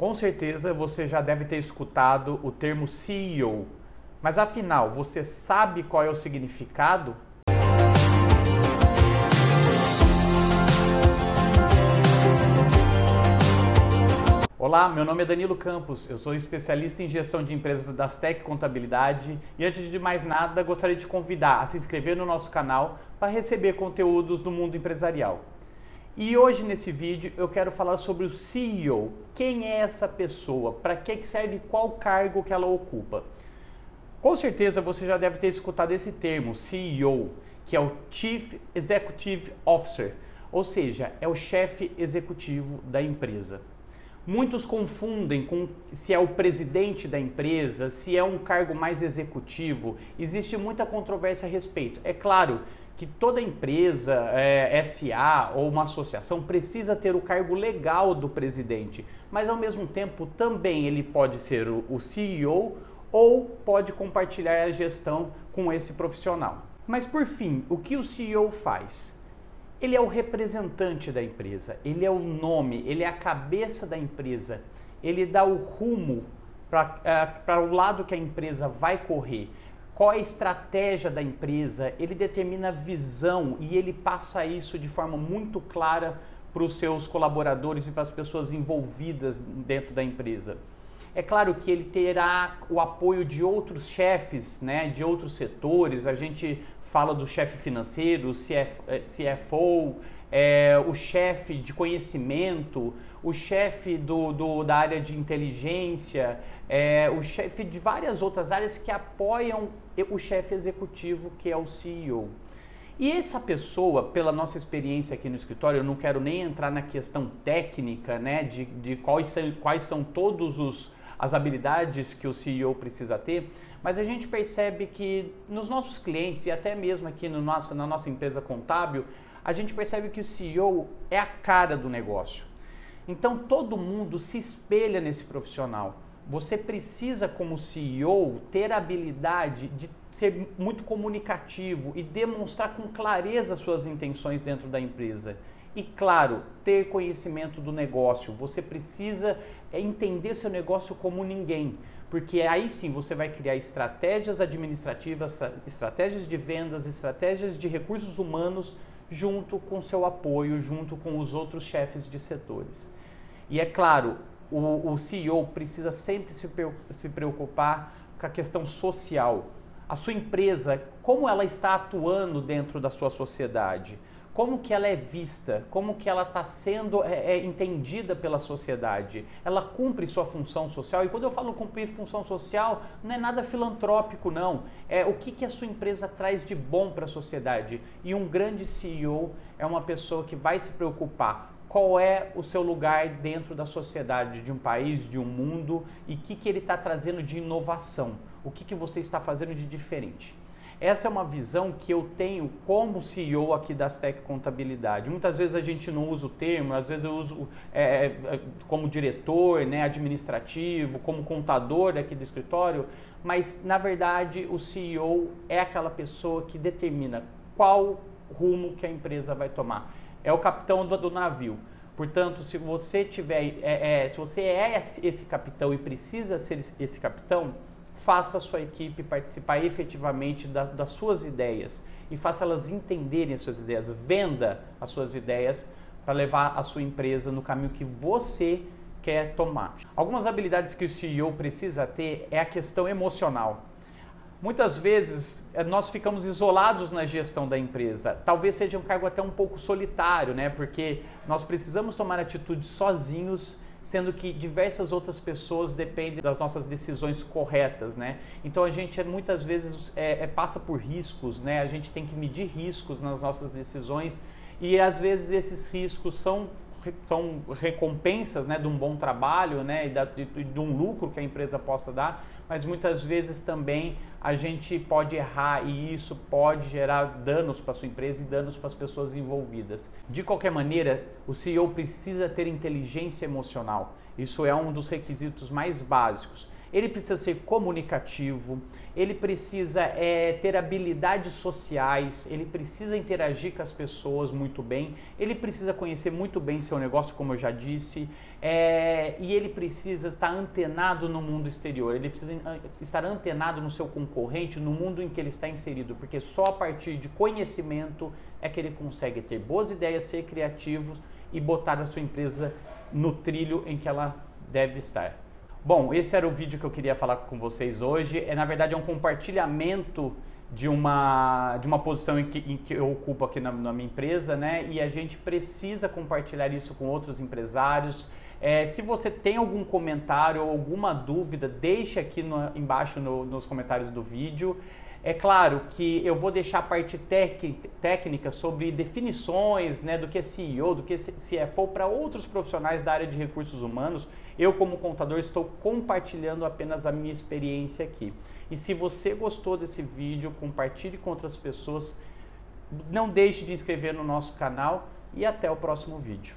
Com certeza você já deve ter escutado o termo CEO, mas afinal, você sabe qual é o significado? Olá, meu nome é Danilo Campos, eu sou especialista em gestão de empresas da Tech Contabilidade e antes de mais nada gostaria de convidar a se inscrever no nosso canal para receber conteúdos do mundo empresarial. E hoje nesse vídeo eu quero falar sobre o CEO. Quem é essa pessoa? Para que serve qual cargo que ela ocupa? Com certeza você já deve ter escutado esse termo, CEO, que é o Chief Executive Officer, ou seja, é o chefe executivo da empresa. Muitos confundem com se é o presidente da empresa, se é um cargo mais executivo. Existe muita controvérsia a respeito. É claro que toda empresa, é, SA ou uma associação precisa ter o cargo legal do presidente, mas ao mesmo tempo também ele pode ser o, o CEO ou pode compartilhar a gestão com esse profissional. Mas por fim, o que o CEO faz? Ele é o representante da empresa, ele é o nome, ele é a cabeça da empresa, ele dá o rumo para o lado que a empresa vai correr qual é a estratégia da empresa, ele determina a visão e ele passa isso de forma muito clara para os seus colaboradores e para as pessoas envolvidas dentro da empresa. É claro que ele terá o apoio de outros chefes, né, de outros setores. A gente fala do chefe financeiro, CFO, é, o chefe de conhecimento, o chefe do, do, da área de inteligência, é, o chefe de várias outras áreas que apoiam o chefe executivo, que é o CEO. E essa pessoa, pela nossa experiência aqui no escritório, eu não quero nem entrar na questão técnica, né, de, de quais, são, quais são todos os as habilidades que o CEO precisa ter, mas a gente percebe que nos nossos clientes e até mesmo aqui no nosso, na nossa empresa contábil, a gente percebe que o CEO é a cara do negócio. Então todo mundo se espelha nesse profissional. Você precisa, como CEO, ter a habilidade de ser muito comunicativo e demonstrar com clareza suas intenções dentro da empresa. E claro, ter conhecimento do negócio. Você precisa entender seu negócio como ninguém, porque aí sim você vai criar estratégias administrativas, estratégias de vendas, estratégias de recursos humanos junto com seu apoio, junto com os outros chefes de setores. E é claro, o, o CEO precisa sempre se, se preocupar com a questão social. A sua empresa, como ela está atuando dentro da sua sociedade? Como que ela é vista, como que ela está sendo é, é, entendida pela sociedade. Ela cumpre sua função social. E quando eu falo cumprir função social, não é nada filantrópico, não. É o que, que a sua empresa traz de bom para a sociedade. E um grande CEO é uma pessoa que vai se preocupar qual é o seu lugar dentro da sociedade, de um país, de um mundo e o que, que ele está trazendo de inovação, o que, que você está fazendo de diferente. Essa é uma visão que eu tenho como CEO aqui da Tech Contabilidade. Muitas vezes a gente não usa o termo, às vezes eu uso é, é, como diretor, né, administrativo, como contador aqui do escritório, mas na verdade o CEO é aquela pessoa que determina qual rumo que a empresa vai tomar. É o capitão do, do navio. Portanto, se você tiver, é, é, se você é esse capitão e precisa ser esse capitão, faça a sua equipe participar efetivamente da, das suas ideias e faça elas entenderem as suas ideias, venda as suas ideias para levar a sua empresa no caminho que você quer tomar. Algumas habilidades que o CEO precisa ter é a questão emocional. Muitas vezes eh, nós ficamos isolados na gestão da empresa. Talvez seja um cargo até um pouco solitário, né? Porque nós precisamos tomar atitudes sozinhos sendo que diversas outras pessoas dependem das nossas decisões corretas, né? Então a gente muitas vezes é, é, passa por riscos, né? A gente tem que medir riscos nas nossas decisões e às vezes esses riscos são são recompensas né, de um bom trabalho né, e, da, de um lucro que a empresa possa dar, mas muitas vezes também a gente pode errar e isso pode gerar danos para sua empresa e danos para as pessoas envolvidas. De qualquer maneira, o CEO precisa ter inteligência emocional Isso é um dos requisitos mais básicos ele precisa ser comunicativo, ele precisa é, ter habilidades sociais, ele precisa interagir com as pessoas muito bem, ele precisa conhecer muito bem seu negócio, como eu já disse, é, e ele precisa estar antenado no mundo exterior, ele precisa estar antenado no seu concorrente, no mundo em que ele está inserido, porque só a partir de conhecimento é que ele consegue ter boas ideias, ser criativo e botar a sua empresa no trilho em que ela deve estar. Bom, esse era o vídeo que eu queria falar com vocês hoje. É na verdade é um compartilhamento de uma, de uma posição em que, em que eu ocupo aqui na, na, minha empresa, né? E a gente precisa compartilhar isso com outros empresários. É, se você tem algum comentário ou alguma dúvida, deixe aqui no, embaixo no, nos comentários do vídeo. É claro que eu vou deixar a parte técnica sobre definições né, do que é CEO, do que é CFO para outros profissionais da área de recursos humanos. Eu, como contador, estou compartilhando apenas a minha experiência aqui. E se você gostou desse vídeo, compartilhe com outras pessoas. Não deixe de inscrever no nosso canal e até o próximo vídeo.